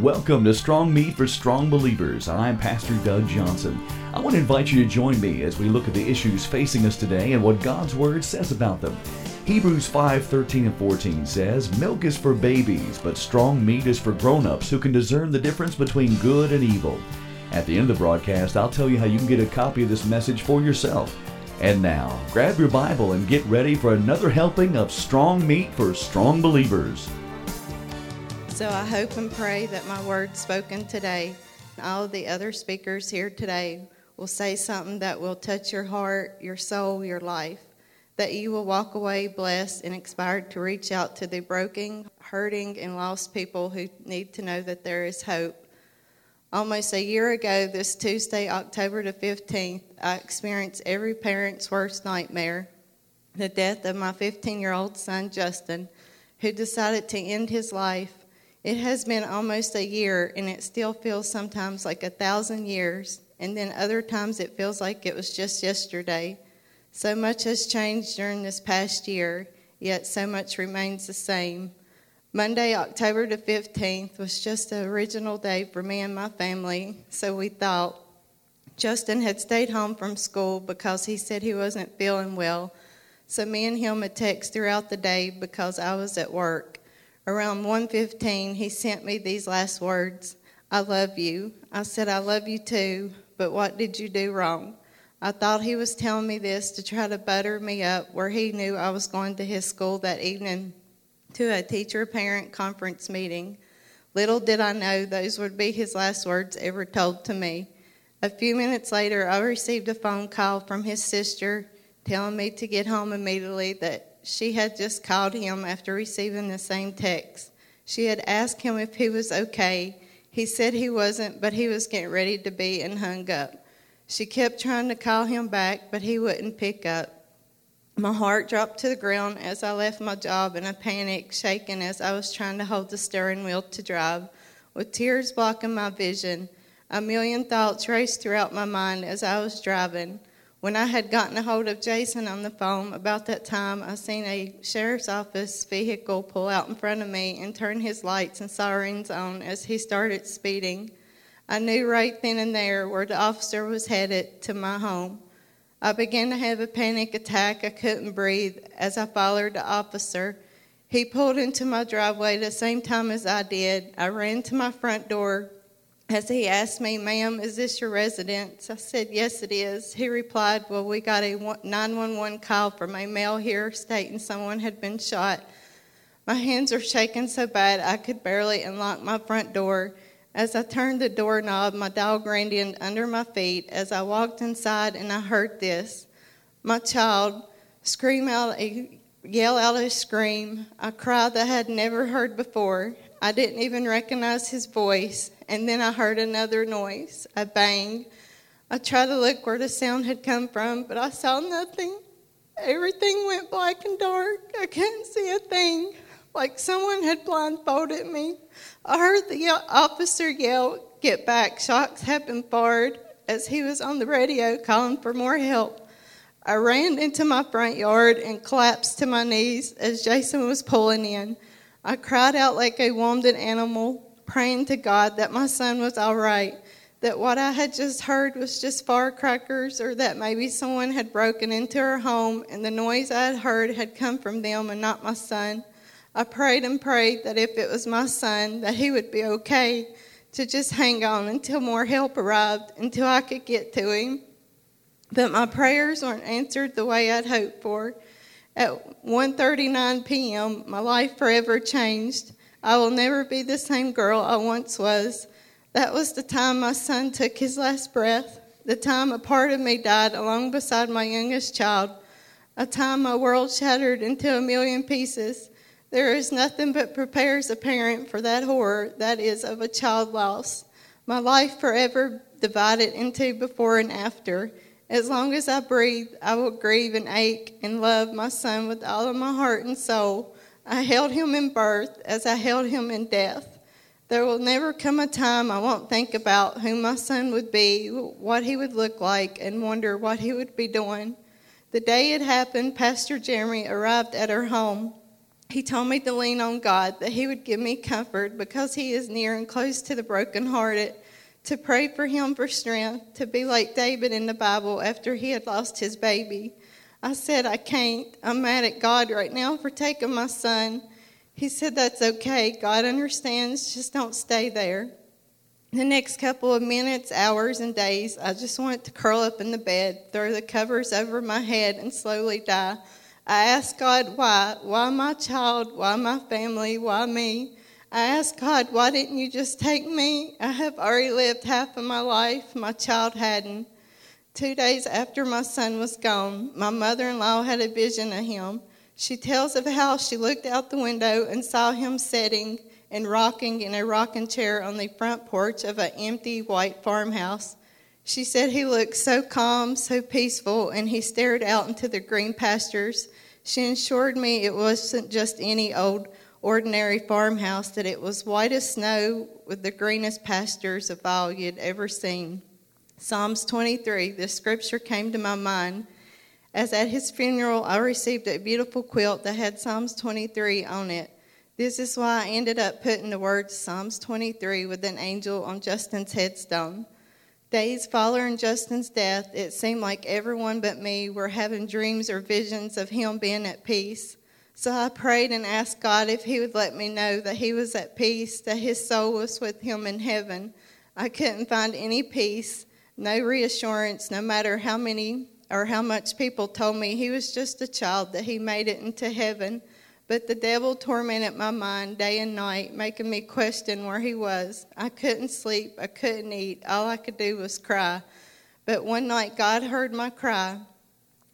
Welcome to Strong Meat for Strong Believers. I'm Pastor Doug Johnson. I want to invite you to join me as we look at the issues facing us today and what God's Word says about them. Hebrews 5 13 and 14 says, Milk is for babies, but strong meat is for grown ups who can discern the difference between good and evil. At the end of the broadcast, I'll tell you how you can get a copy of this message for yourself. And now, grab your Bible and get ready for another helping of strong meat for strong believers. So I hope and pray that my words spoken today and all the other speakers here today will say something that will touch your heart, your soul, your life. That you will walk away blessed and inspired to reach out to the broken, hurting, and lost people who need to know that there is hope. Almost a year ago, this Tuesday, October the 15th, I experienced every parent's worst nightmare the death of my 15 year old son, Justin, who decided to end his life it has been almost a year, and it still feels sometimes like a thousand years, and then other times it feels like it was just yesterday. So much has changed during this past year, yet so much remains the same. Monday, October the 15th, was just the original day for me and my family, so we thought. Justin had stayed home from school because he said he wasn't feeling well, so me and him had text throughout the day because I was at work around 1:15 he sent me these last words I love you. I said I love you too but what did you do wrong? I thought he was telling me this to try to butter me up where he knew I was going to his school that evening to a teacher parent conference meeting. Little did I know those would be his last words ever told to me. A few minutes later I received a phone call from his sister telling me to get home immediately that she had just called him after receiving the same text. She had asked him if he was okay. He said he wasn't, but he was getting ready to be and hung up. She kept trying to call him back, but he wouldn't pick up. My heart dropped to the ground as I left my job in a panic, shaking as I was trying to hold the steering wheel to drive. With tears blocking my vision, a million thoughts raced throughout my mind as I was driving. When I had gotten a hold of Jason on the phone about that time, I seen a sheriff's office vehicle pull out in front of me and turn his lights and sirens on as he started speeding. I knew right then and there where the officer was headed to my home. I began to have a panic attack. I couldn't breathe as I followed the officer. He pulled into my driveway the same time as I did. I ran to my front door, as he asked me, Ma'am, is this your residence? I said, Yes, it is. He replied, Well, we got a 911 call from a male here stating someone had been shot. My hands were shaking so bad I could barely unlock my front door. As I turned the doorknob, my dog ran in under my feet. As I walked inside and I heard this, my child scream out a yell out a scream, a cry that I had never heard before. I didn't even recognize his voice and then I heard another noise, a bang. I tried to look where the sound had come from, but I saw nothing. Everything went black and dark. I couldn't see a thing, like someone had blindfolded me. I heard the officer yell, Get back, shots have been fired, as he was on the radio calling for more help. I ran into my front yard and collapsed to my knees as Jason was pulling in. I cried out like a wounded animal, praying to God that my son was all right, that what I had just heard was just firecrackers, or that maybe someone had broken into her home and the noise I had heard had come from them and not my son. I prayed and prayed that if it was my son, that he would be okay to just hang on until more help arrived, until I could get to him. But my prayers weren't answered the way I'd hoped for. At 1:39 p.m., my life forever changed. I will never be the same girl I once was. That was the time my son took his last breath, the time a part of me died along beside my youngest child, a time my world shattered into a million pieces. There is nothing but prepares a parent for that horror that is of a child loss. My life forever divided into before and after. As long as I breathe, I will grieve and ache and love my son with all of my heart and soul. I held him in birth as I held him in death. There will never come a time I won't think about who my son would be, what he would look like, and wonder what he would be doing. The day it happened, Pastor Jeremy arrived at our home. He told me to lean on God, that He would give me comfort because He is near and close to the brokenhearted, to pray for Him for strength, to be like David in the Bible after he had lost his baby. I said, I can't. I'm mad at God right now for taking my son. He said, That's okay. God understands. Just don't stay there. The next couple of minutes, hours, and days, I just wanted to curl up in the bed, throw the covers over my head, and slowly die. I asked God, why? Why my child? Why my family? Why me? I asked God, why didn't you just take me? I have already lived half of my life. My child hadn't. Two days after my son was gone, my mother in law had a vision of him. She tells of how she looked out the window and saw him sitting and rocking in a rocking chair on the front porch of an empty white farmhouse. She said he looked so calm, so peaceful, and he stared out into the green pastures. She assured me it wasn't just any old, ordinary farmhouse, that it was white as snow with the greenest pastures of all you'd ever seen. Psalms 23, this scripture came to my mind. As at his funeral, I received a beautiful quilt that had Psalms 23 on it. This is why I ended up putting the words Psalms 23 with an angel on Justin's headstone. Days following Justin's death, it seemed like everyone but me were having dreams or visions of him being at peace. So I prayed and asked God if He would let me know that he was at peace, that his soul was with him in heaven. I couldn't find any peace, no reassurance, no matter how many or how much people told me he was just a child, that he made it into heaven. But the devil tormented my mind day and night, making me question where he was. I couldn't sleep, I couldn't eat. All I could do was cry. But one night, God heard my cry.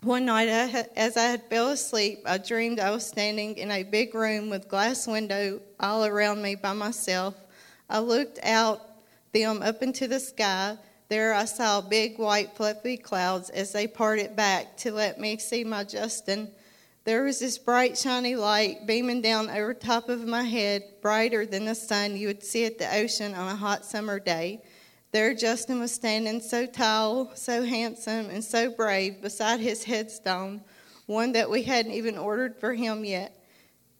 One night, as I had fell asleep, I dreamed I was standing in a big room with glass window all around me by myself. I looked out them up into the sky. There I saw big white fluffy clouds as they parted back to let me see my Justin. There was this bright, shiny light beaming down over top of my head, brighter than the sun you would see at the ocean on a hot summer day. There, Justin was standing so tall, so handsome, and so brave beside his headstone, one that we hadn't even ordered for him yet.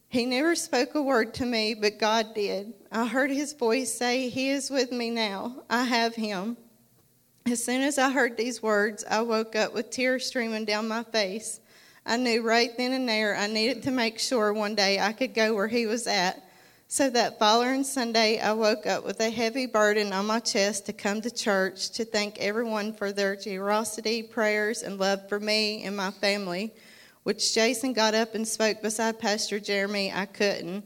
He never spoke a word to me, but God did. I heard his voice say, He is with me now. I have him. As soon as I heard these words, I woke up with tears streaming down my face. I knew right then and there I needed to make sure one day I could go where he was at. So that following Sunday, I woke up with a heavy burden on my chest to come to church to thank everyone for their generosity, prayers, and love for me and my family, which Jason got up and spoke beside Pastor Jeremy. I couldn't.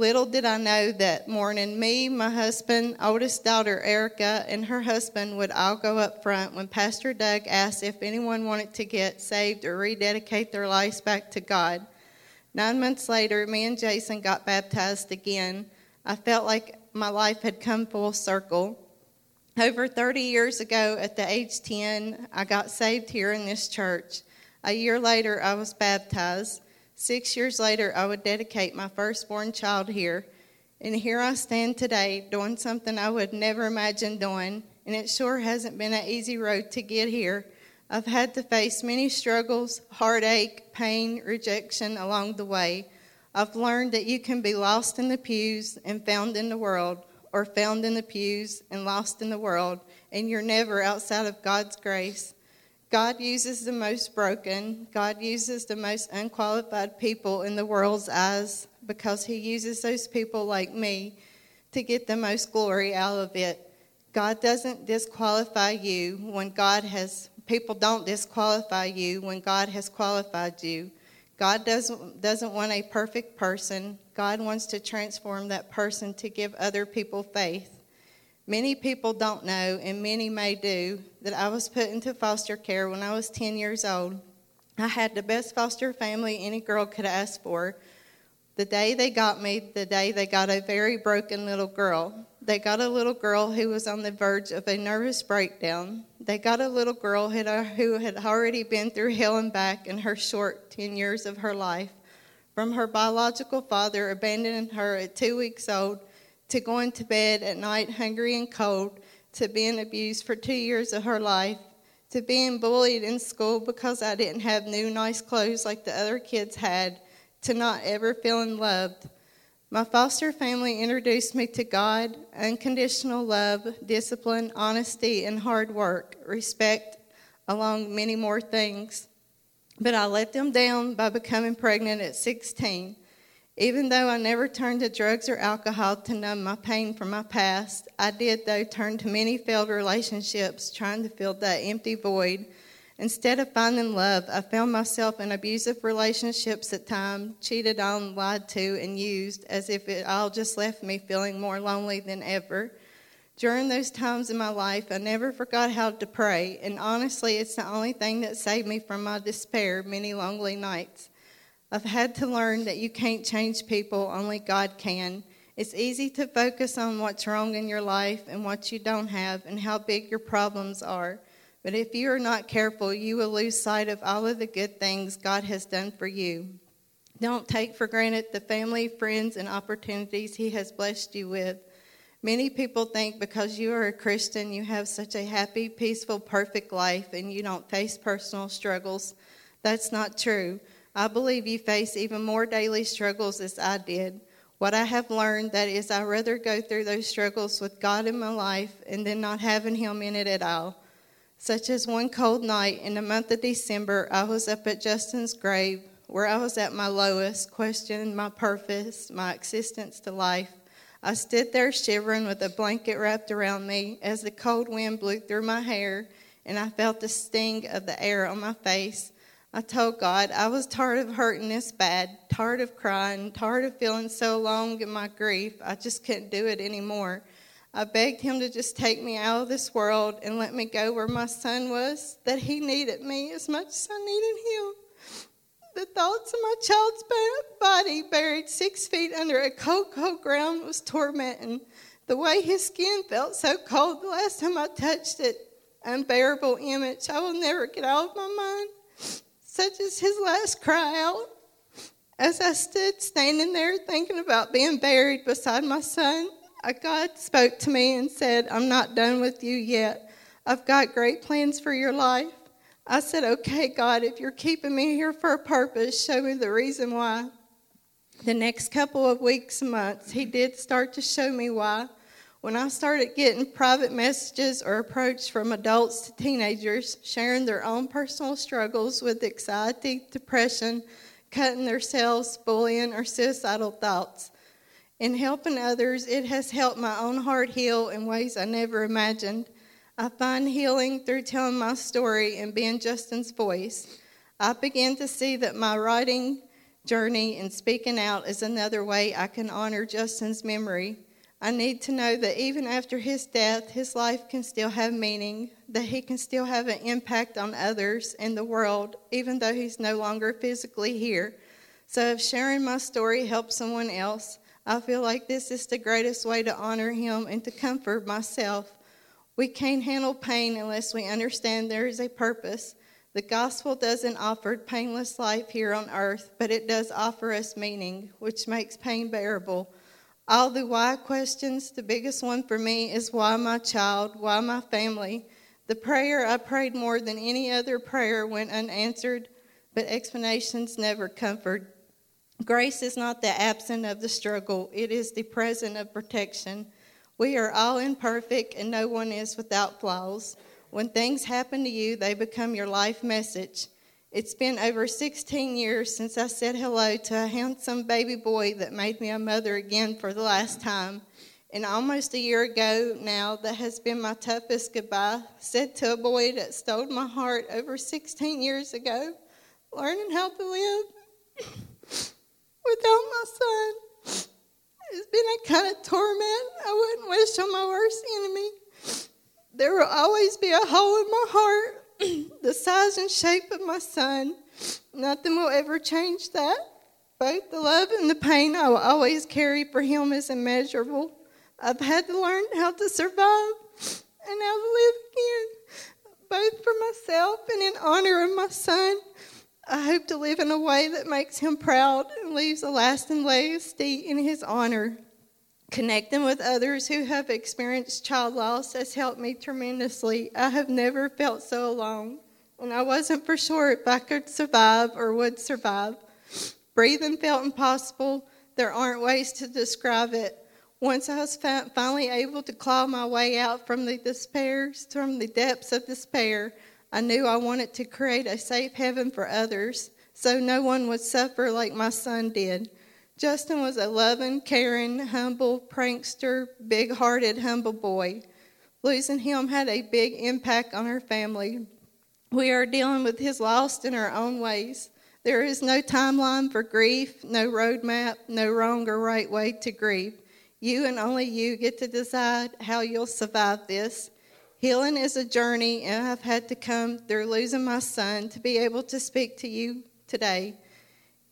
Little did I know that morning, me, my husband, oldest daughter Erica, and her husband would all go up front when Pastor Doug asked if anyone wanted to get saved or rededicate their lives back to God. Nine months later, me and Jason got baptized again. I felt like my life had come full circle. Over 30 years ago, at the age 10, I got saved here in this church. A year later, I was baptized. Six years later, I would dedicate my firstborn child here. And here I stand today doing something I would never imagine doing. And it sure hasn't been an easy road to get here. I've had to face many struggles, heartache, pain, rejection along the way. I've learned that you can be lost in the pews and found in the world, or found in the pews and lost in the world, and you're never outside of God's grace. God uses the most broken, God uses the most unqualified people in the world's eyes because He uses those people like me to get the most glory out of it. God doesn't disqualify you when God has, people don't disqualify you when God has qualified you. God doesn't, doesn't want a perfect person. God wants to transform that person to give other people faith. Many people don't know, and many may do, that I was put into foster care when I was 10 years old. I had the best foster family any girl could ask for. The day they got me, the day they got a very broken little girl. They got a little girl who was on the verge of a nervous breakdown. They got a little girl who had already been through hell and back in her short 10 years of her life. From her biological father abandoning her at two weeks old to going to bed at night hungry and cold, to being abused for two years of her life, to being bullied in school because I didn't have new nice clothes like the other kids had, to not ever feeling loved. My foster family introduced me to God, unconditional love, discipline, honesty, and hard work, respect, along many more things. But I let them down by becoming pregnant at 16. Even though I never turned to drugs or alcohol to numb my pain from my past, I did, though, turn to many failed relationships trying to fill that empty void Instead of finding love, I found myself in abusive relationships at times, cheated on, lied to, and used as if it all just left me feeling more lonely than ever. During those times in my life, I never forgot how to pray, and honestly, it's the only thing that saved me from my despair many lonely nights. I've had to learn that you can't change people, only God can. It's easy to focus on what's wrong in your life and what you don't have and how big your problems are. But if you are not careful, you will lose sight of all of the good things God has done for you. Don't take for granted the family, friends, and opportunities He has blessed you with. Many people think because you are a Christian, you have such a happy, peaceful, perfect life and you don't face personal struggles. That's not true. I believe you face even more daily struggles as I did. What I have learned that is I rather go through those struggles with God in my life and then not having him in it at all. Such as one cold night in the month of December, I was up at Justin's grave where I was at my lowest, questioning my purpose, my existence to life. I stood there shivering with a blanket wrapped around me as the cold wind blew through my hair and I felt the sting of the air on my face. I told God I was tired of hurting this bad, tired of crying, tired of feeling so alone in my grief. I just couldn't do it anymore. I begged him to just take me out of this world and let me go where my son was, that he needed me as much as I needed him. The thoughts of my child's body buried six feet under a cold, cold ground was tormenting. The way his skin felt so cold the last time I touched it, unbearable image I will never get out of my mind, such as his last cry out. As I stood standing there thinking about being buried beside my son, God spoke to me and said, I'm not done with you yet. I've got great plans for your life. I said, Okay, God, if you're keeping me here for a purpose, show me the reason why. The next couple of weeks months, He did start to show me why. When I started getting private messages or approach from adults to teenagers sharing their own personal struggles with anxiety, depression, cutting themselves, bullying, or suicidal thoughts, in helping others, it has helped my own heart heal in ways I never imagined. I find healing through telling my story and being Justin's voice. I began to see that my writing journey and speaking out is another way I can honor Justin's memory. I need to know that even after his death, his life can still have meaning, that he can still have an impact on others and the world, even though he's no longer physically here. So if sharing my story helps someone else, I feel like this is the greatest way to honor Him and to comfort myself. We can't handle pain unless we understand there is a purpose. The gospel doesn't offer painless life here on earth, but it does offer us meaning, which makes pain bearable. All the why questions, the biggest one for me is why my child, why my family. The prayer I prayed more than any other prayer went unanswered, but explanations never comfort. Grace is not the absence of the struggle, it is the present of protection. We are all imperfect and no one is without flaws. When things happen to you, they become your life message. It's been over 16 years since I said hello to a handsome baby boy that made me a mother again for the last time. And almost a year ago now, that has been my toughest goodbye, said to a boy that stole my heart over 16 years ago, learning how to live without my son. It's been a kind of torment I wouldn't wish on my worst enemy. There will always be a hole in my heart, the size and shape of my son. Nothing will ever change that. Both the love and the pain I will always carry for him is immeasurable. I've had to learn how to survive and how to live again, both for myself and in honor of my son. I hope to live in a way that makes him proud and leaves a lasting legacy in his honor. Connecting with others who have experienced child loss has helped me tremendously. I have never felt so alone, and I wasn't for sure if I could survive or would survive. Breathing felt impossible. There aren't ways to describe it. Once I was finally able to claw my way out from the despair, from the depths of despair, I knew I wanted to create a safe heaven for others so no one would suffer like my son did. Justin was a loving, caring, humble, prankster, big hearted, humble boy. Losing him had a big impact on our family. We are dealing with his loss in our own ways. There is no timeline for grief, no roadmap, no wrong or right way to grieve. You and only you get to decide how you'll survive this. Healing is a journey, and I've had to come through losing my son to be able to speak to you today.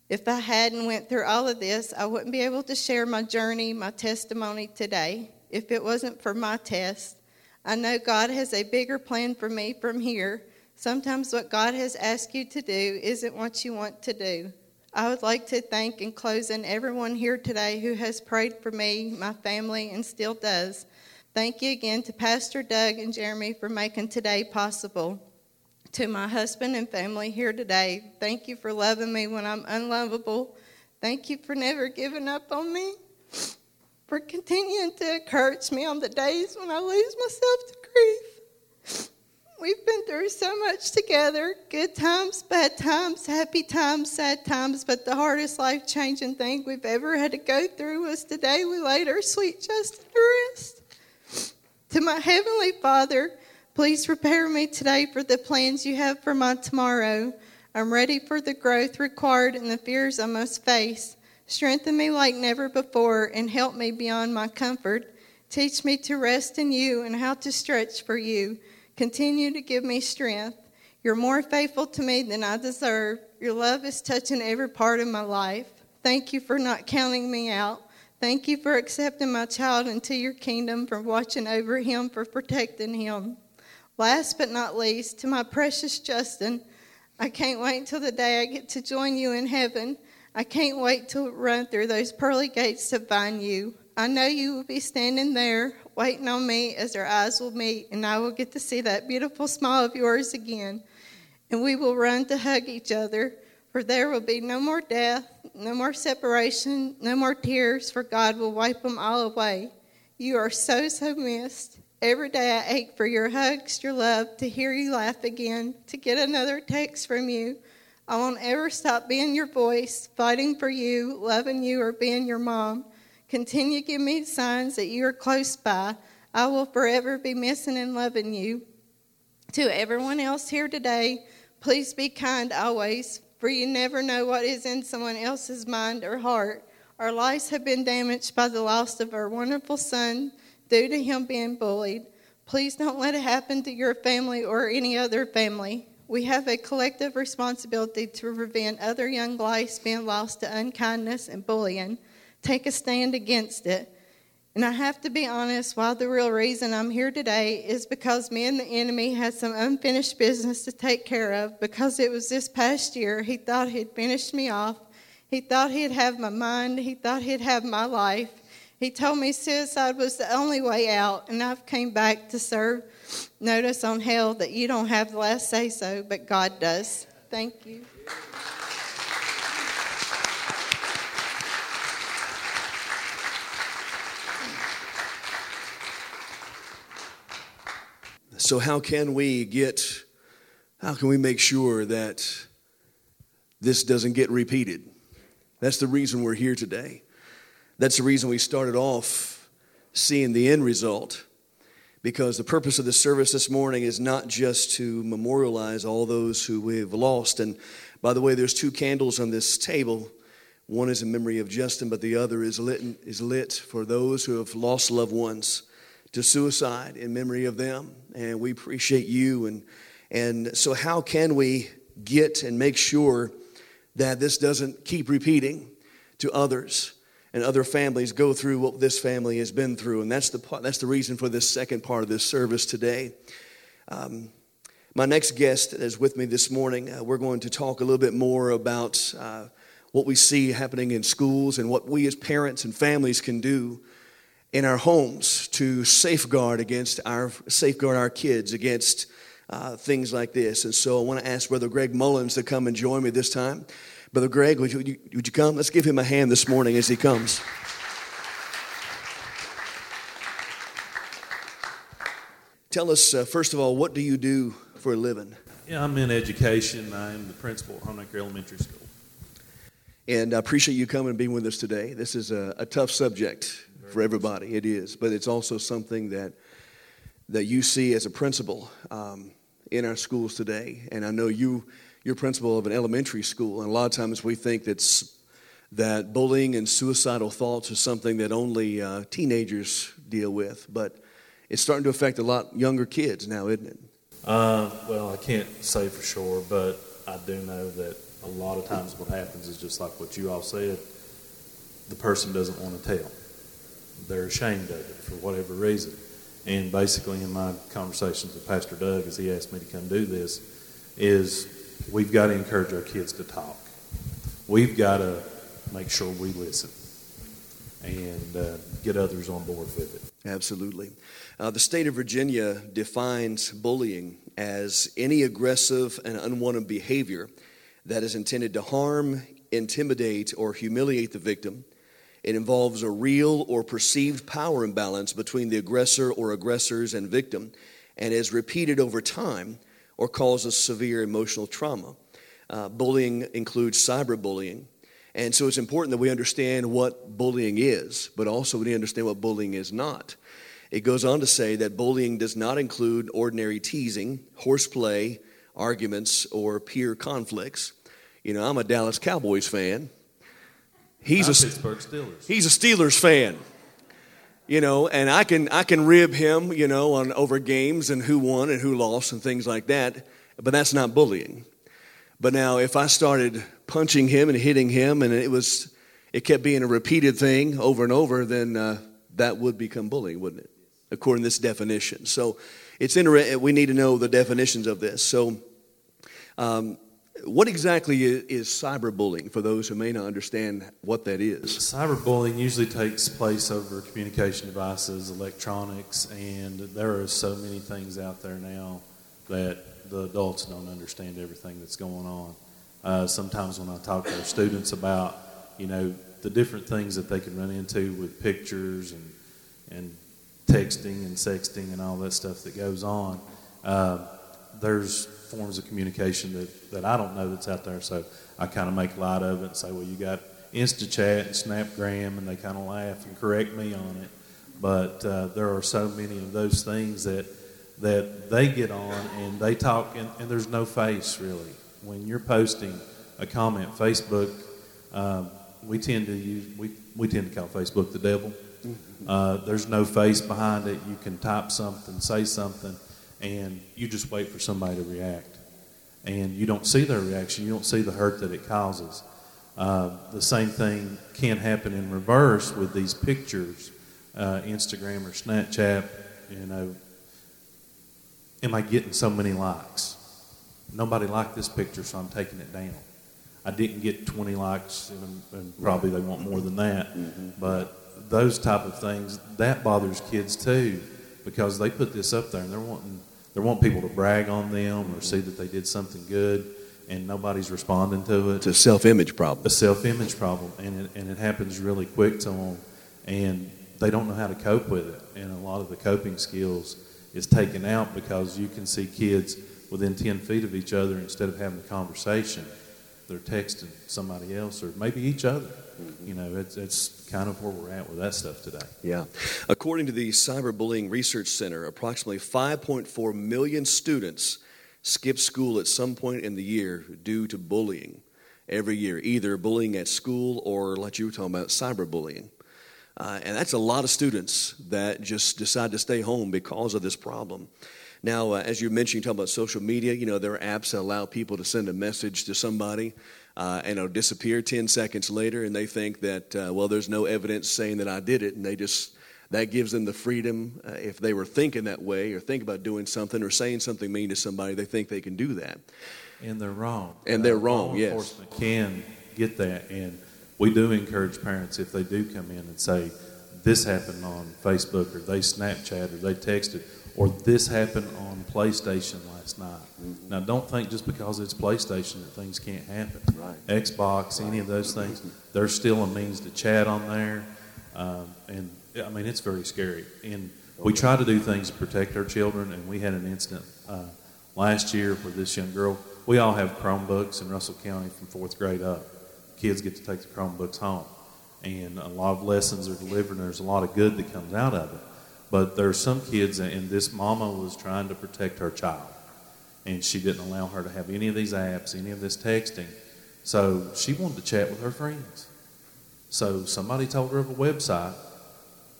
If I hadn't went through all of this, I wouldn't be able to share my journey, my testimony today. If it wasn't for my test, I know God has a bigger plan for me from here. Sometimes what God has asked you to do isn't what you want to do. I would like to thank in closing everyone here today who has prayed for me, my family, and still does. Thank you again to Pastor Doug and Jeremy for making today possible. To my husband and family here today, thank you for loving me when I'm unlovable. Thank you for never giving up on me, for continuing to encourage me on the days when I lose myself to grief. We've been through so much together good times, bad times, happy times, sad times, but the hardest life changing thing we've ever had to go through was the day we laid our sweet Justin to rest. To my Heavenly Father, please prepare me today for the plans you have for my tomorrow. I'm ready for the growth required and the fears I must face. Strengthen me like never before and help me beyond my comfort. Teach me to rest in you and how to stretch for you. Continue to give me strength. You're more faithful to me than I deserve. Your love is touching every part of my life. Thank you for not counting me out. Thank you for accepting my child into your kingdom, for watching over him, for protecting him. Last but not least, to my precious Justin, I can't wait until the day I get to join you in heaven. I can't wait to run through those pearly gates to find you. I know you will be standing there waiting on me as our eyes will meet, and I will get to see that beautiful smile of yours again. And we will run to hug each other, for there will be no more death, no more separation, no more tears, for God will wipe them all away. You are so, so missed. Every day I ache for your hugs, your love, to hear you laugh again, to get another text from you. I won't ever stop being your voice, fighting for you, loving you, or being your mom. Continue to give me signs that you are close by. I will forever be missing and loving you. To everyone else here today, please be kind always, for you never know what is in someone else's mind or heart. Our lives have been damaged by the loss of our wonderful son due to him being bullied. Please don't let it happen to your family or any other family. We have a collective responsibility to prevent other young lives being lost to unkindness and bullying take a stand against it. And I have to be honest, while the real reason I'm here today is because me and the enemy had some unfinished business to take care of because it was this past year. He thought he'd finished me off. He thought he'd have my mind. He thought he'd have my life. He told me suicide was the only way out, and I've came back to serve notice on hell that you don't have the last say so, but God does. Thank you. So, how can we get, how can we make sure that this doesn't get repeated? That's the reason we're here today. That's the reason we started off seeing the end result. Because the purpose of the service this morning is not just to memorialize all those who we've lost. And by the way, there's two candles on this table. One is in memory of Justin, but the other is lit, is lit for those who have lost loved ones to suicide in memory of them. And we appreciate you. And, and so, how can we get and make sure that this doesn't keep repeating to others? And other families go through what this family has been through. And that's the, part, that's the reason for this second part of this service today. Um, my next guest that is with me this morning, uh, we're going to talk a little bit more about uh, what we see happening in schools and what we as parents and families can do in our homes to safeguard against our safeguard our kids against uh, things like this. And so I want to ask Brother Greg Mullins to come and join me this time. Brother Greg, would you, would you come? Let's give him a hand this morning as he comes. Tell us, uh, first of all, what do you do for a living? Yeah, I'm in education. I am the principal at Honaker Elementary School. And I appreciate you coming and being with us today. This is a, a tough subject for everybody. It is, but it's also something that that you see as a principal um, in our schools today. And I know you you're principal of an elementary school, and a lot of times we think that's that bullying and suicidal thoughts is something that only uh, teenagers deal with, but it's starting to affect a lot younger kids now, isn't it? Uh, well, I can't say for sure, but I do know that a lot of times what happens is just like what you all said. The person doesn't want to tell. They're ashamed of it for whatever reason. And basically, in my conversations with Pastor Doug, as he asked me to come do this, is we've got to encourage our kids to talk. We've got to make sure we listen and uh, get others on board with it. Absolutely. Uh, the state of Virginia defines bullying as any aggressive and unwanted behavior that is intended to harm, intimidate, or humiliate the victim. It involves a real or perceived power imbalance between the aggressor or aggressors and victim and is repeated over time or causes severe emotional trauma. Uh, bullying includes cyberbullying. And so it's important that we understand what bullying is, but also we need to understand what bullying is not. It goes on to say that bullying does not include ordinary teasing, horseplay, arguments, or peer conflicts. You know, I'm a Dallas Cowboys fan. He's a Pittsburgh Steelers. He's a Steelers fan you know, and I can I can rib him, you know, on over games and who won and who lost and things like that, but that's not bullying. But now if I started punching him and hitting him and it was it kept being a repeated thing over and over, then uh, that would become bullying, wouldn't it? According to this definition. So it's interesting. We need to know the definitions of this. So um, what exactly is cyberbullying for those who may not understand what that is? Cyberbullying usually takes place over communication devices, electronics, and there are so many things out there now that the adults don't understand everything that's going on. Uh, sometimes when I talk to our students about, you know, the different things that they can run into with pictures and and texting and sexting and all that stuff that goes on, uh, there's forms of communication that, that I don't know that's out there. So I kind of make light of it and say, well, you got InstaChat and Snapgram, and they kind of laugh and correct me on it. But uh, there are so many of those things that that they get on and they talk, and, and there's no face really. When you're posting a comment, Facebook, um, we tend to use we, we tend to call Facebook the devil. Mm-hmm. Uh, there's no face behind it. You can type something, say something, and you just wait for somebody to react. And you don't see their reaction, you don't see the hurt that it causes. Uh, the same thing can happen in reverse with these pictures, uh, Instagram or Snapchat. You know, am I getting so many likes? Nobody liked this picture, so I'm taking it down. I didn't get 20 likes, and, and probably they want more than that. Mm-hmm. But those type of things that bothers kids too, because they put this up there and they're wanting they want people to brag on them or see that they did something good, and nobody's responding to it. It's a self-image problem. A self-image problem, and it, and it happens really quick to them, and they don't know how to cope with it. And a lot of the coping skills is taken out because you can see kids within 10 feet of each other instead of having a conversation, they're texting somebody else or maybe each other. You know, it's, it's kind of where we're at with that stuff today. Yeah. According to the Cyberbullying Research Center, approximately 5.4 million students skip school at some point in the year due to bullying every year, either bullying at school or, like you were talking about, cyberbullying. Uh, and that's a lot of students that just decide to stay home because of this problem. Now, uh, as you mentioned, you talk about social media. You know, there are apps that allow people to send a message to somebody uh, and it'll disappear 10 seconds later, and they think that, uh, well, there's no evidence saying that I did it, and they just, that gives them the freedom. Uh, if they were thinking that way or think about doing something or saying something mean to somebody, they think they can do that. And they're wrong. And they're wrong, Law yes. enforcement can get that, and we do encourage parents if they do come in and say, this happened on Facebook or they Snapchat or they texted or this happened on PlayStation last night. Mm-hmm. Now, don't think just because it's PlayStation that things can't happen. Right. Xbox, any of those things, there's still a means to chat on there, um, and I mean it's very scary. And we try to do things to protect our children, and we had an incident uh, last year where this young girl. We all have Chromebooks in Russell County from fourth grade up. Kids get to take the Chromebooks home, and a lot of lessons are delivered. and There's a lot of good that comes out of it. But there are some kids, and this mama was trying to protect her child, and she didn't allow her to have any of these apps, any of this texting. So she wanted to chat with her friends. So somebody told her of a website.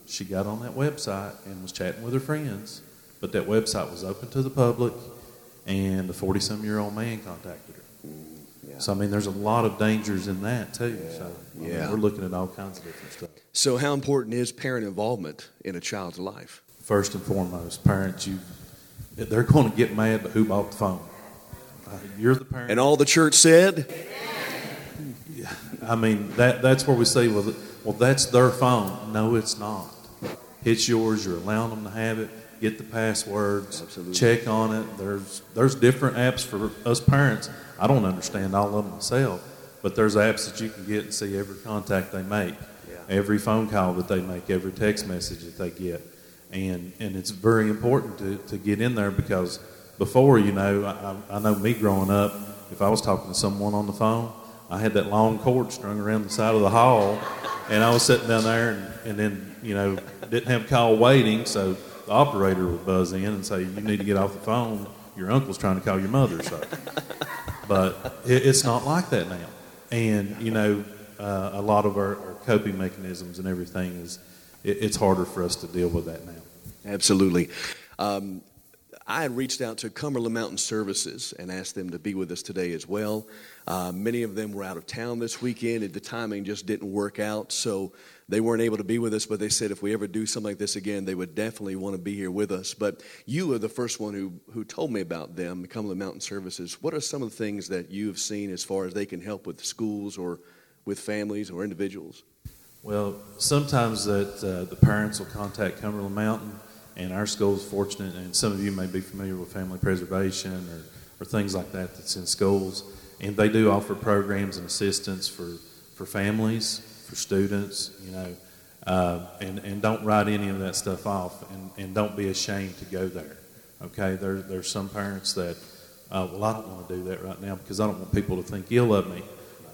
She got on that website and was chatting with her friends, but that website was open to the public, and a 40 some year old man contacted her. Yeah. So, I mean, there's a lot of dangers in that, too. Yeah. So, I mean, yeah. we're looking at all kinds of different stuff. So, how important is parent involvement in a child's life? First and foremost, parents, you they're going to get mad, but who bought the phone? Uh, you're the parent. And all the church said? Yeah. I mean, that, that's where we say, well, well, that's their phone. No, it's not. It's yours. You're allowing them to have it. Get the passwords. Absolutely. Check on it. There's there's different apps for us parents. I don't understand all of them myself, but there's apps that you can get and see every contact they make, yeah. every phone call that they make, every text message that they get, and and it's very important to, to get in there because before you know, I, I know me growing up, if I was talking to someone on the phone, I had that long cord strung around the side of the hall, and I was sitting down there, and, and then you know didn't have call waiting, so the operator would buzz in and say, "You need to get off the phone. Your uncle's trying to call your mother." So. But it, it's not like that now. And, you know, uh, a lot of our, our, coping mechanisms and everything is, it, it's harder for us to deal with that now. Absolutely. Um, I had reached out to Cumberland Mountain Services and asked them to be with us today as well. Uh, many of them were out of town this weekend, and the timing just didn't work out. So they weren't able to be with us, but they said if we ever do something like this again, they would definitely want to be here with us. But you are the first one who, who told me about them, Cumberland Mountain Services. What are some of the things that you have seen as far as they can help with schools or with families or individuals? Well, sometimes that uh, the parents will contact Cumberland Mountain, and our school is fortunate, and some of you may be familiar with family preservation or, or things like that that's in schools, and they do offer programs and assistance for, for families for students, you know, uh, and, and don't write any of that stuff off and, and don't be ashamed to go there. Okay, there, there's some parents that, uh, well, I don't want to do that right now because I don't want people to think ill of me.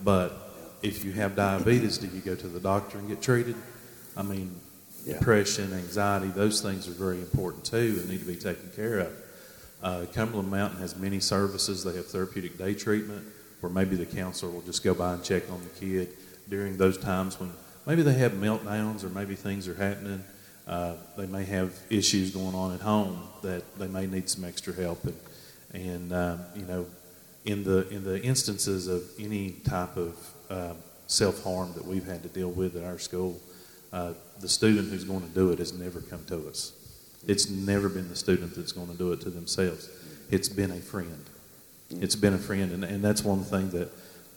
But if you have diabetes, do you go to the doctor and get treated? I mean, yeah. depression, anxiety, those things are very important too and need to be taken care of. Uh, Cumberland Mountain has many services. They have therapeutic day treatment where maybe the counselor will just go by and check on the kid during those times when maybe they have meltdowns or maybe things are happening. Uh, they may have issues going on at home that they may need some extra help. And, and uh, you know, in the in the instances of any type of uh, self harm that we've had to deal with at our school, uh, the student who's going to do it has never come to us. It's never been the student that's going to do it to themselves. It's been a friend. It's been a friend, and, and that's one thing that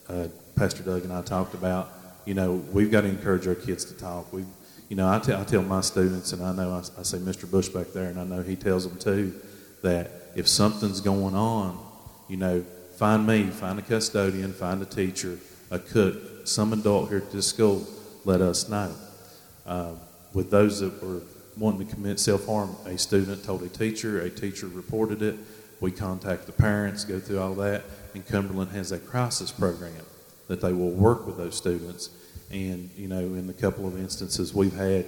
uh, Pastor Doug and I talked about you know, we've got to encourage our kids to talk. We, you know, I, t- I tell my students, and I know I, I say Mr. Bush back there, and I know he tells them too, that if something's going on, you know, find me, find a custodian, find a teacher, a cook, some adult here at this school, let us know. Uh, with those that were wanting to commit self harm, a student told a teacher, a teacher reported it. We contact the parents, go through all that, and Cumberland has a crisis program that they will work with those students. And you know, in the couple of instances we've had,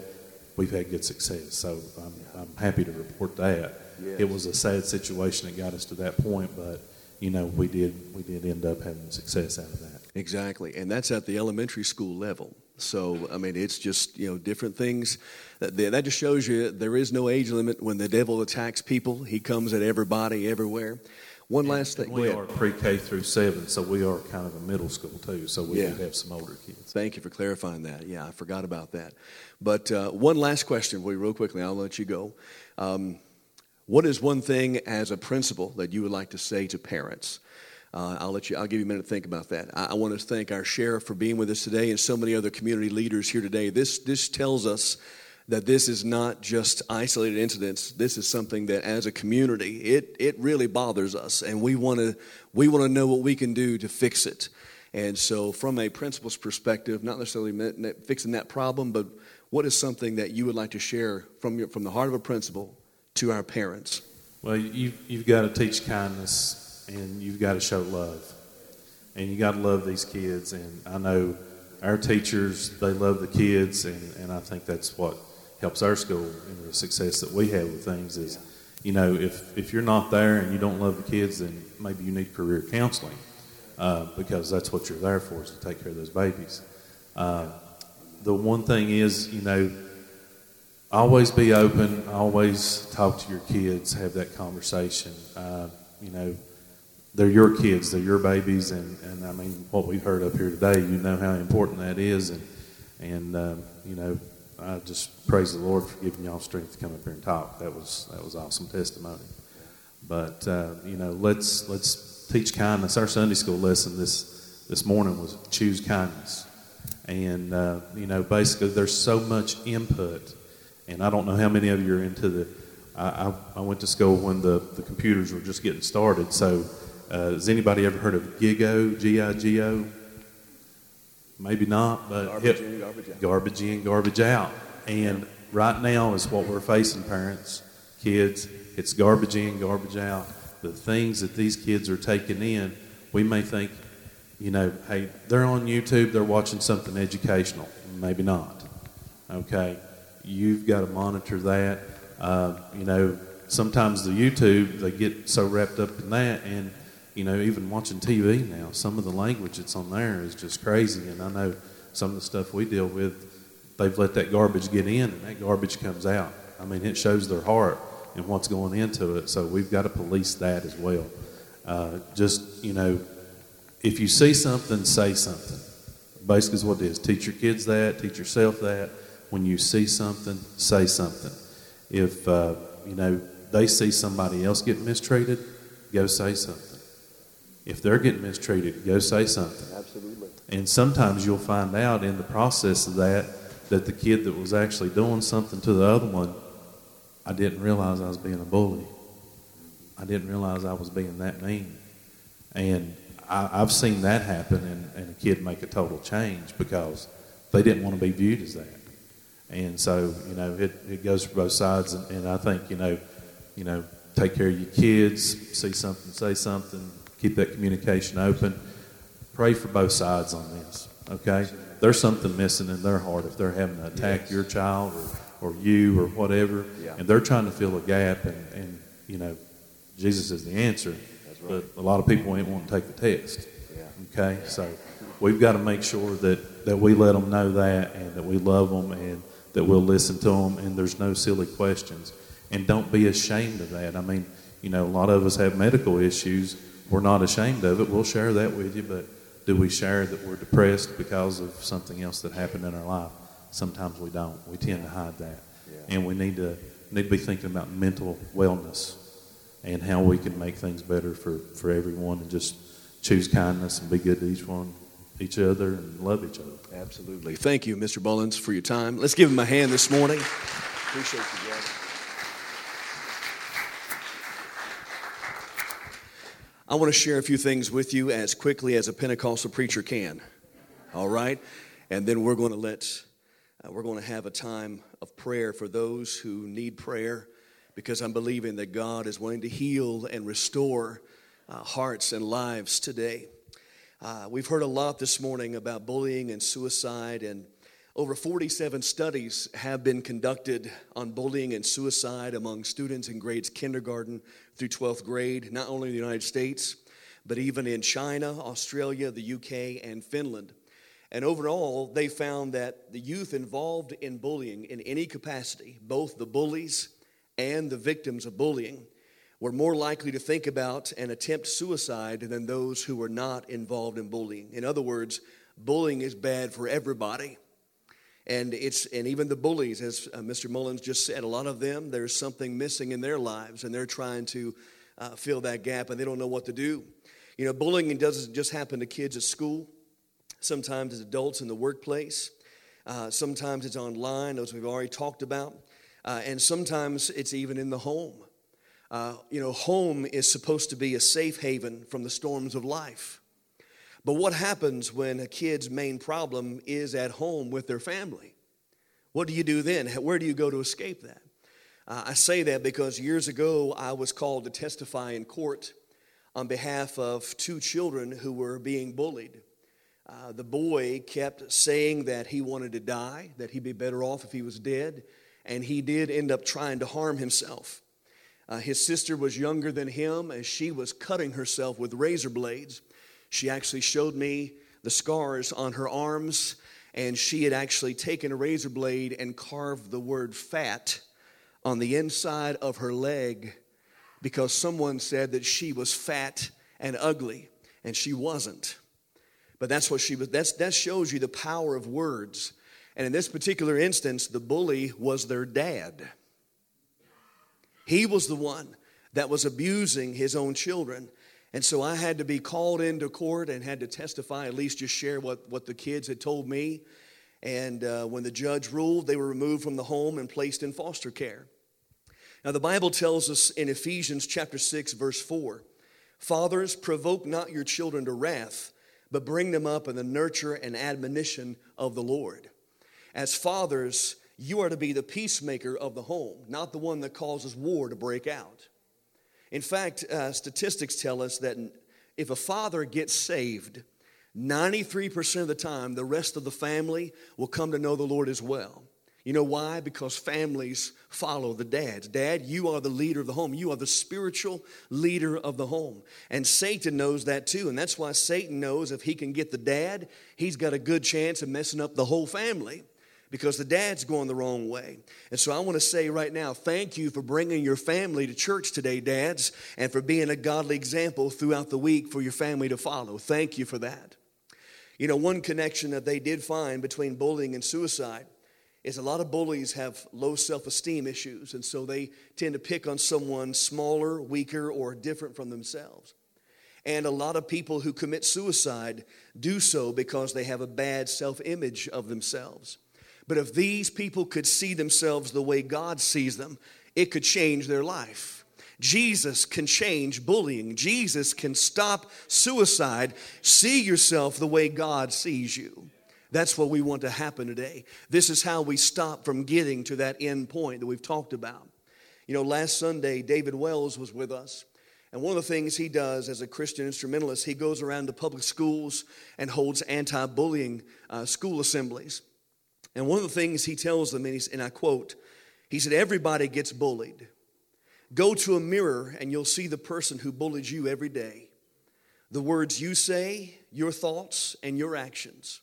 we've had good success. So I'm, I'm happy to report that. Yes. It was a sad situation that got us to that point, but you know, we did we did end up having success out of that. Exactly, and that's at the elementary school level. So I mean, it's just you know different things. That, that just shows you there is no age limit when the devil attacks people. He comes at everybody everywhere. One last thing. We are pre-K through seven, so we are kind of a middle school too. So we yeah. do have some older kids. Thank you for clarifying that. Yeah, I forgot about that. But uh, one last question for you, real quickly. I'll let you go. Um, what is one thing as a principal that you would like to say to parents? Uh, I'll let you. I'll give you a minute to think about that. I, I, want to thank our sheriff for being with us today, and so many other community leaders here today. This this tells us that this is not just isolated incidents. This is something that, as a community, it, it really bothers us, and we want to we want to know what we can do to fix it. And so, from a principal's perspective, not necessarily fixing that problem, but what is something that you would like to share from your, from the heart of a principal to our parents? Well, you, you've got to teach kindness, and you've got to show love, and you got to love these kids. And I know our teachers they love the kids, and, and I think that's what helps our school and the success that we have with things is, you know, if, if you're not there and you don't love the kids, then maybe you need career counseling uh, because that's what you're there for is to take care of those babies. Uh, the one thing is, you know, always be open, always talk to your kids, have that conversation. Uh, you know, they're your kids, they're your babies, and, and I mean, what we've heard up here today, you know how important that is, and, and um, you know, I just praise the Lord for giving y'all strength to come up here and talk. That was that was awesome testimony. But uh, you know, let's let's teach kindness. Our Sunday school lesson this this morning was choose kindness, and uh, you know, basically, there's so much input, and I don't know how many of you are into the. I, I, went to school when the, the computers were just getting started. So, uh, has anybody ever heard of GIGO? G I G O? Maybe not, but garbage in, garbage out. Garbage in, garbage out. And right now is what we're facing, parents, kids. It's garbage in, garbage out. The things that these kids are taking in, we may think, you know, hey, they're on YouTube, they're watching something educational. Maybe not. Okay? You've got to monitor that. Uh, you know, sometimes the YouTube, they get so wrapped up in that, and you know, even watching TV now, some of the language that's on there is just crazy. And I know some of the stuff we deal with, they've let that garbage get in and that garbage comes out. I mean, it shows their heart and what's going into it. So we've got to police that as well. Uh, just, you know, if you see something, say something. Basically, is what it is. Teach your kids that, teach yourself that. When you see something, say something. If, uh, you know, they see somebody else get mistreated, go say something. If they're getting mistreated, go say something. Absolutely. And sometimes you'll find out in the process of that that the kid that was actually doing something to the other one, I didn't realize I was being a bully. I didn't realize I was being that mean. And I, have seen that happen and, and a kid make a total change because they didn't want to be viewed as that. And so, you know, it, it goes for both sides. And, and I think, you know, you know, take care of your kids, see something, say something, keep that communication open. Pray for both sides on this, okay? There's something missing in their heart if they're having to attack yes. your child or, or you or whatever, yeah. and they're trying to fill a gap, and, and you know, Jesus is the answer. Right. But a lot of people ain't want to take the test. Yeah. Okay? So we've got to make sure that, that we let them know that and that we love them and that we'll listen to them and there's no silly questions. And don't be ashamed of that. I mean, you know, a lot of us have medical issues we're not ashamed of it. We'll share that with you, but do we share that we're depressed because of something else that happened in our life? Sometimes we don't. We tend to hide that. Yeah. And we need to need to be thinking about mental wellness and how we can make things better for, for everyone and just choose kindness and be good to each one, each other, and love each other. Absolutely. Thank you, Mr. Bullins, for your time. Let's give him a hand this morning. Appreciate you, brother. I want to share a few things with you as quickly as a Pentecostal preacher can. All right? And then we're going to let, uh, we're going to have a time of prayer for those who need prayer because I'm believing that God is wanting to heal and restore uh, hearts and lives today. Uh, we've heard a lot this morning about bullying and suicide, and over 47 studies have been conducted on bullying and suicide among students in grades kindergarten through 12th grade, not only in the United States, but even in China, Australia, the UK, and Finland. And overall, they found that the youth involved in bullying in any capacity, both the bullies and the victims of bullying, were more likely to think about and attempt suicide than those who were not involved in bullying. In other words, bullying is bad for everybody and it's and even the bullies as uh, mr mullins just said a lot of them there's something missing in their lives and they're trying to uh, fill that gap and they don't know what to do you know bullying doesn't just happen to kids at school sometimes it's adults in the workplace Uh, sometimes it's online, those we've already talked about. Uh, and sometimes it's even in the home. Uh, you know, home is supposed to be a safe haven from the storms of life. But what happens when a kid's main problem is at home with their family? What do you do then? Where do you go to escape that? Uh, I say that because years ago I was called to testify in court on behalf of two children who were being bullied. Uh, the boy kept saying that he wanted to die, that he'd be better off if he was dead, and he did end up trying to harm himself. Uh, his sister was younger than him, and she was cutting herself with razor blades. She actually showed me the scars on her arms, and she had actually taken a razor blade and carved the word fat on the inside of her leg because someone said that she was fat and ugly, and she wasn't. But that's what she was, that's, that shows you the power of words. And in this particular instance, the bully was their dad. He was the one that was abusing his own children. And so I had to be called into court and had to testify, at least just share what, what the kids had told me. And uh, when the judge ruled, they were removed from the home and placed in foster care. Now, the Bible tells us in Ephesians chapter 6, verse 4 Fathers, provoke not your children to wrath, but bring them up in the nurture and admonition of the Lord. As fathers, you are to be the peacemaker of the home, not the one that causes war to break out. In fact, uh, statistics tell us that if a father gets saved, 93% of the time, the rest of the family will come to know the Lord as well. You know why? Because families follow the dads. Dad, you are the leader of the home. You are the spiritual leader of the home. And Satan knows that too. And that's why Satan knows if he can get the dad, he's got a good chance of messing up the whole family because the dad's going the wrong way. And so I want to say right now, thank you for bringing your family to church today, dads, and for being a godly example throughout the week for your family to follow. Thank you for that. You know, one connection that they did find between bullying and suicide is a lot of bullies have low self esteem issues, and so they tend to pick on someone smaller, weaker, or different from themselves. And a lot of people who commit suicide do so because they have a bad self image of themselves. But if these people could see themselves the way God sees them, it could change their life. Jesus can change bullying. Jesus can stop suicide. See yourself the way God sees you. That's what we want to happen today. This is how we stop from getting to that end point that we've talked about. You know, last Sunday, David Wells was with us. And one of the things he does as a Christian instrumentalist, he goes around to public schools and holds anti bullying uh, school assemblies. And one of the things he tells them, and, and I quote, he said, Everybody gets bullied. Go to a mirror and you'll see the person who bullied you every day. The words you say, your thoughts, and your actions.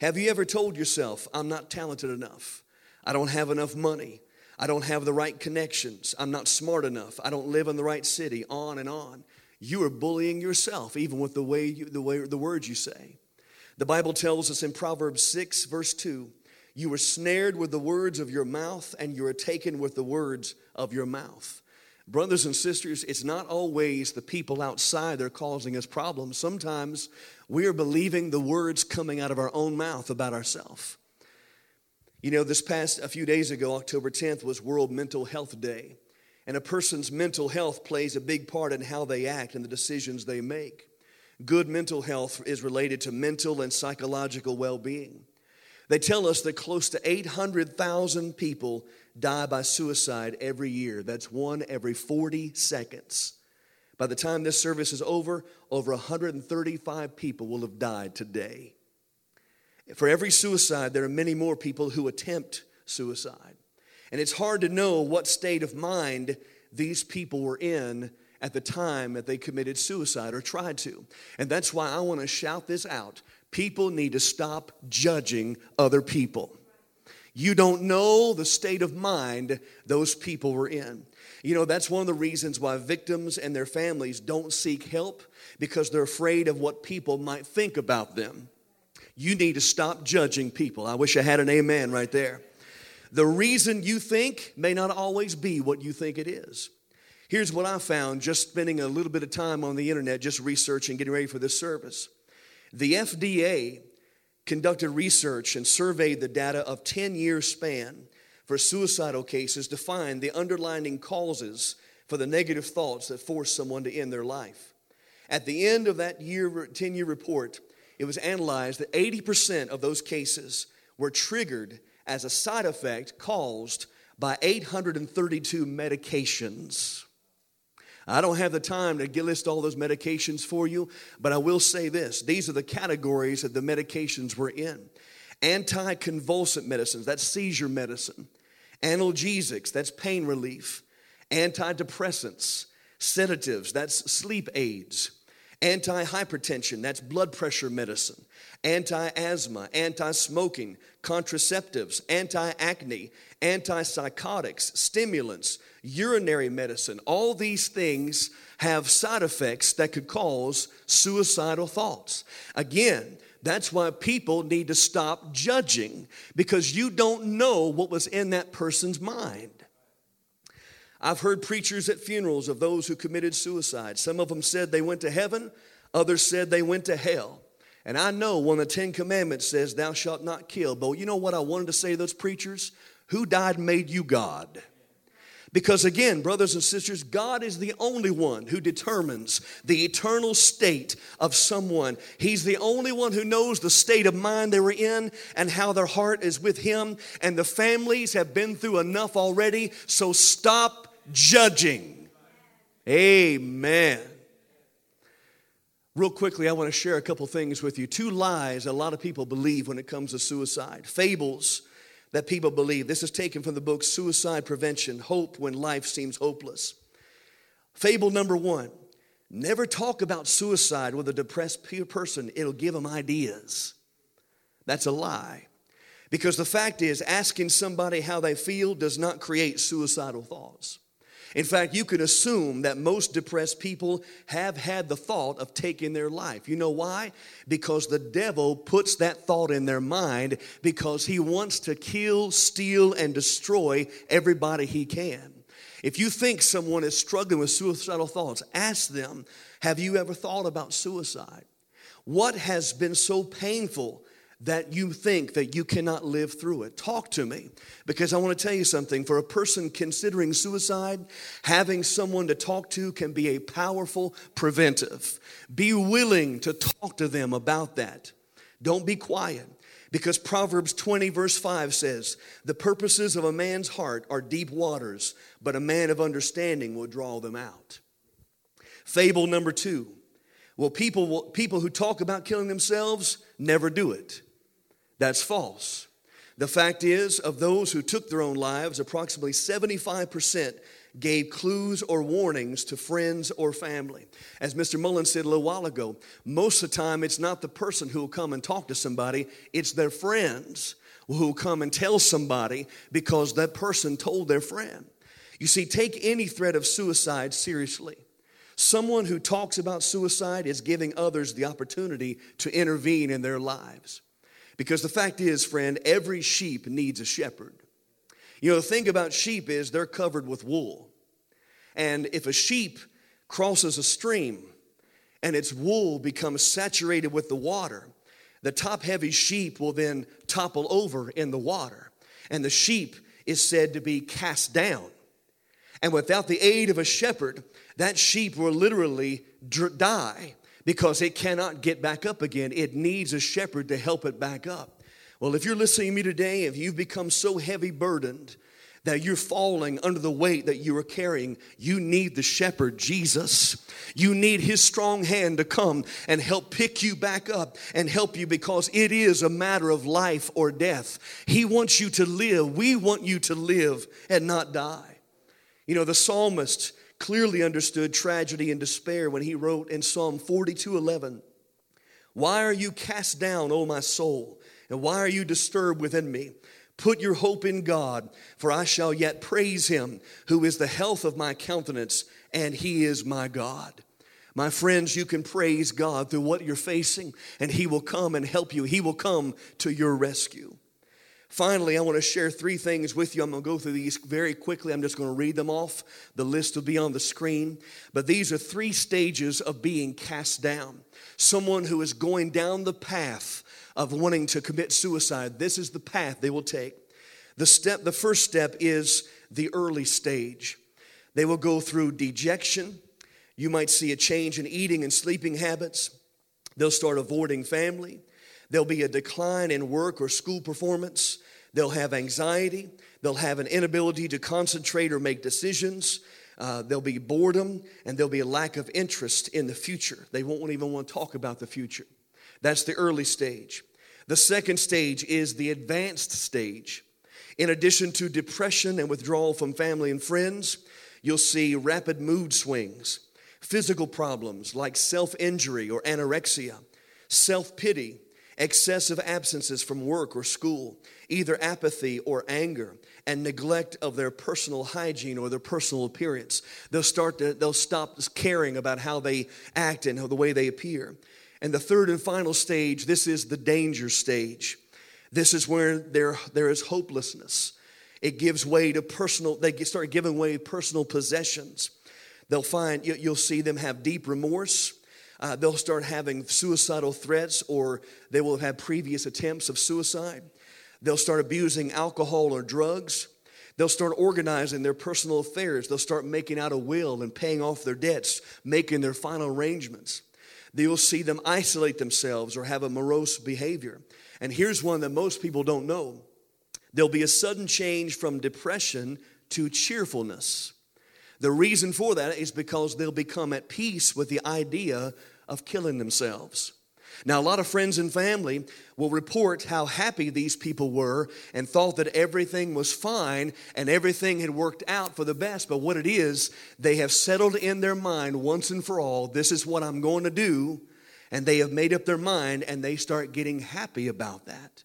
Have you ever told yourself, I'm not talented enough? I don't have enough money. I don't have the right connections. I'm not smart enough. I don't live in the right city, on and on. You are bullying yourself, even with the way you, the way the words you say. The Bible tells us in Proverbs 6, verse 2 you were snared with the words of your mouth, and you are taken with the words of your mouth. Brothers and sisters, it's not always the people outside that are causing us problems. Sometimes we are believing the words coming out of our own mouth about ourselves. You know, this past a few days ago, October 10th, was World Mental Health Day. And a person's mental health plays a big part in how they act and the decisions they make. Good mental health is related to mental and psychological well being. They tell us that close to 800,000 people die by suicide every year. That's one every 40 seconds. By the time this service is over, over 135 people will have died today. For every suicide, there are many more people who attempt suicide. And it's hard to know what state of mind these people were in at the time that they committed suicide or tried to. And that's why I want to shout this out People need to stop judging other people. You don't know the state of mind those people were in. You know, that's one of the reasons why victims and their families don't seek help because they're afraid of what people might think about them. You need to stop judging people. I wish I had an amen right there. The reason you think may not always be what you think it is. Here's what I found just spending a little bit of time on the internet, just researching, getting ready for this service. The FDA conducted research and surveyed the data of 10 year span for suicidal cases to find the underlying causes for the negative thoughts that force someone to end their life. At the end of that year 10 year report, it was analyzed that 80% of those cases were triggered as a side effect caused by 832 medications. I don't have the time to list all those medications for you, but I will say this. These are the categories that the medications were in. Anticonvulsant medicines, that's seizure medicine, analgesics, that's pain relief, antidepressants, sedatives, that's sleep aids, anti-hypertension, that's blood pressure medicine, anti-asthma, anti-smoking, contraceptives, anti-acne, antipsychotics, stimulants, urinary medicine. All these things have side effects that could cause suicidal thoughts. Again, that's why people need to stop judging because you don't know what was in that person's mind. I've heard preachers at funerals of those who committed suicide. Some of them said they went to heaven, others said they went to hell. And I know one of the Ten Commandments says, Thou shalt not kill. But you know what I wanted to say to those preachers? Who died made you God? Because again, brothers and sisters, God is the only one who determines the eternal state of someone. He's the only one who knows the state of mind they were in and how their heart is with Him. And the families have been through enough already, so stop judging. Amen. Real quickly, I want to share a couple things with you. Two lies a lot of people believe when it comes to suicide, fables that people believe. This is taken from the book Suicide Prevention Hope When Life Seems Hopeless. Fable number one never talk about suicide with a depressed person, it'll give them ideas. That's a lie. Because the fact is, asking somebody how they feel does not create suicidal thoughts. In fact, you can assume that most depressed people have had the thought of taking their life. You know why? Because the devil puts that thought in their mind because he wants to kill, steal, and destroy everybody he can. If you think someone is struggling with suicidal thoughts, ask them, Have you ever thought about suicide? What has been so painful that you think that you cannot live through it. Talk to me because I want to tell you something. For a person considering suicide, having someone to talk to can be a powerful preventive. Be willing to talk to them about that. Don't be quiet. Because Proverbs 20, verse 5 says, The purposes of a man's heart are deep waters, but a man of understanding will draw them out. Fable number two. Well, people, will, people who talk about killing themselves never do it. That's false. The fact is, of those who took their own lives, approximately 75% gave clues or warnings to friends or family. As Mr. Mullen said a little while ago, most of the time it's not the person who will come and talk to somebody, it's their friends who will come and tell somebody because that person told their friend. You see, take any threat of suicide seriously. Someone who talks about suicide is giving others the opportunity to intervene in their lives. Because the fact is, friend, every sheep needs a shepherd. You know, the thing about sheep is they're covered with wool. And if a sheep crosses a stream and its wool becomes saturated with the water, the top heavy sheep will then topple over in the water. And the sheep is said to be cast down. And without the aid of a shepherd, that sheep will literally die because it cannot get back up again. It needs a shepherd to help it back up. Well, if you're listening to me today, if you've become so heavy burdened that you're falling under the weight that you are carrying, you need the shepherd, Jesus. You need his strong hand to come and help pick you back up and help you because it is a matter of life or death. He wants you to live. We want you to live and not die. You know, the psalmist clearly understood tragedy and despair when he wrote in Psalm 42 11, Why are you cast down, O my soul? And why are you disturbed within me? Put your hope in God, for I shall yet praise him, who is the health of my countenance, and he is my God. My friends, you can praise God through what you're facing, and he will come and help you. He will come to your rescue. Finally, I want to share three things with you. I'm going to go through these very quickly. I'm just going to read them off. The list will be on the screen. But these are three stages of being cast down. Someone who is going down the path of wanting to commit suicide. This is the path they will take. The step the first step is the early stage. They will go through dejection. You might see a change in eating and sleeping habits. They'll start avoiding family. There'll be a decline in work or school performance. They'll have anxiety. They'll have an inability to concentrate or make decisions. Uh, there'll be boredom and there'll be a lack of interest in the future. They won't even want to talk about the future. That's the early stage. The second stage is the advanced stage. In addition to depression and withdrawal from family and friends, you'll see rapid mood swings, physical problems like self injury or anorexia, self pity, excessive absences from work or school, either apathy or anger, and neglect of their personal hygiene or their personal appearance. They'll start to, they'll stop caring about how they act and how the way they appear. And the third and final stage, this is the danger stage. This is where there, there is hopelessness. It gives way to personal, they start giving way personal possessions. They'll find, you'll see them have deep remorse uh, they'll start having suicidal threats or they will have had previous attempts of suicide. They'll start abusing alcohol or drugs. They'll start organizing their personal affairs. They'll start making out a will and paying off their debts, making their final arrangements. You'll see them isolate themselves or have a morose behavior. And here's one that most people don't know there'll be a sudden change from depression to cheerfulness. The reason for that is because they'll become at peace with the idea of killing themselves. Now, a lot of friends and family will report how happy these people were and thought that everything was fine and everything had worked out for the best. But what it is, they have settled in their mind once and for all this is what I'm going to do. And they have made up their mind and they start getting happy about that.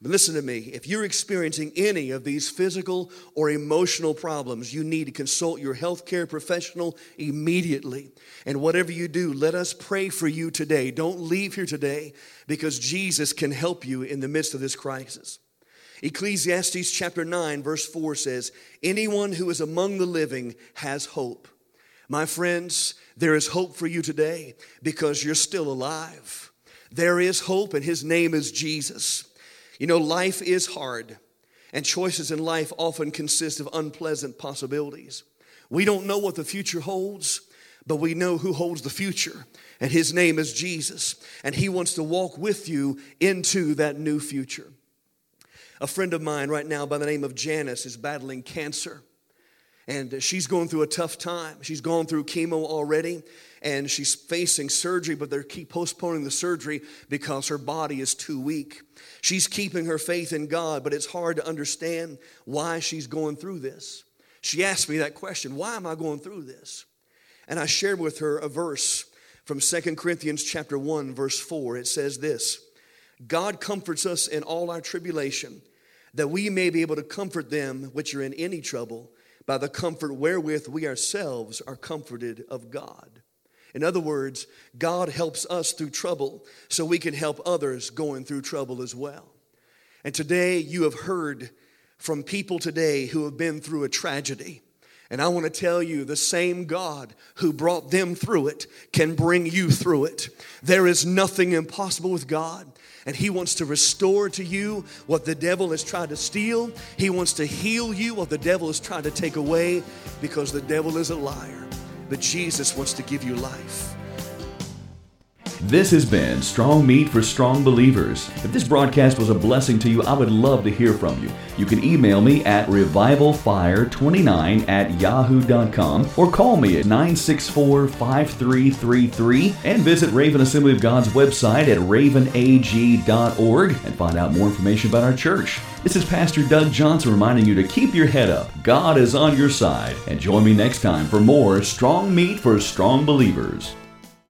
But listen to me. If you're experiencing any of these physical or emotional problems, you need to consult your healthcare professional immediately. And whatever you do, let us pray for you today. Don't leave here today because Jesus can help you in the midst of this crisis. Ecclesiastes chapter 9, verse 4 says, Anyone who is among the living has hope. My friends, there is hope for you today because you're still alive. There is hope, and his name is Jesus. You know, life is hard, and choices in life often consist of unpleasant possibilities. We don't know what the future holds, but we know who holds the future, and his name is Jesus, and he wants to walk with you into that new future. A friend of mine right now by the name of Janice is battling cancer and she's going through a tough time. She's gone through chemo already, and she's facing surgery, but they keep postponing the surgery because her body is too weak. She's keeping her faith in God, but it's hard to understand why she's going through this. She asked me that question Why am I going through this? And I shared with her a verse from Second Corinthians chapter 1 verse 4. It says this, God comforts us in all our tribulation, that we may be able to comfort them which are in any trouble by the comfort wherewith we ourselves are comforted of God. In other words, God helps us through trouble so we can help others going through trouble as well. And today you have heard from people today who have been through a tragedy. And I want to tell you the same God who brought them through it can bring you through it. There is nothing impossible with God and He wants to restore to you what the devil has tried to steal. He wants to heal you what the devil has tried to take away because the devil is a liar. But Jesus wants to give you life. This has been Strong Meat for Strong Believers. If this broadcast was a blessing to you, I would love to hear from you. You can email me at revivalfire29 at yahoo.com or call me at 964 5333 and visit Raven Assembly of God's website at ravenag.org and find out more information about our church. This is Pastor Doug Johnson reminding you to keep your head up. God is on your side. And join me next time for more Strong Meat for Strong Believers.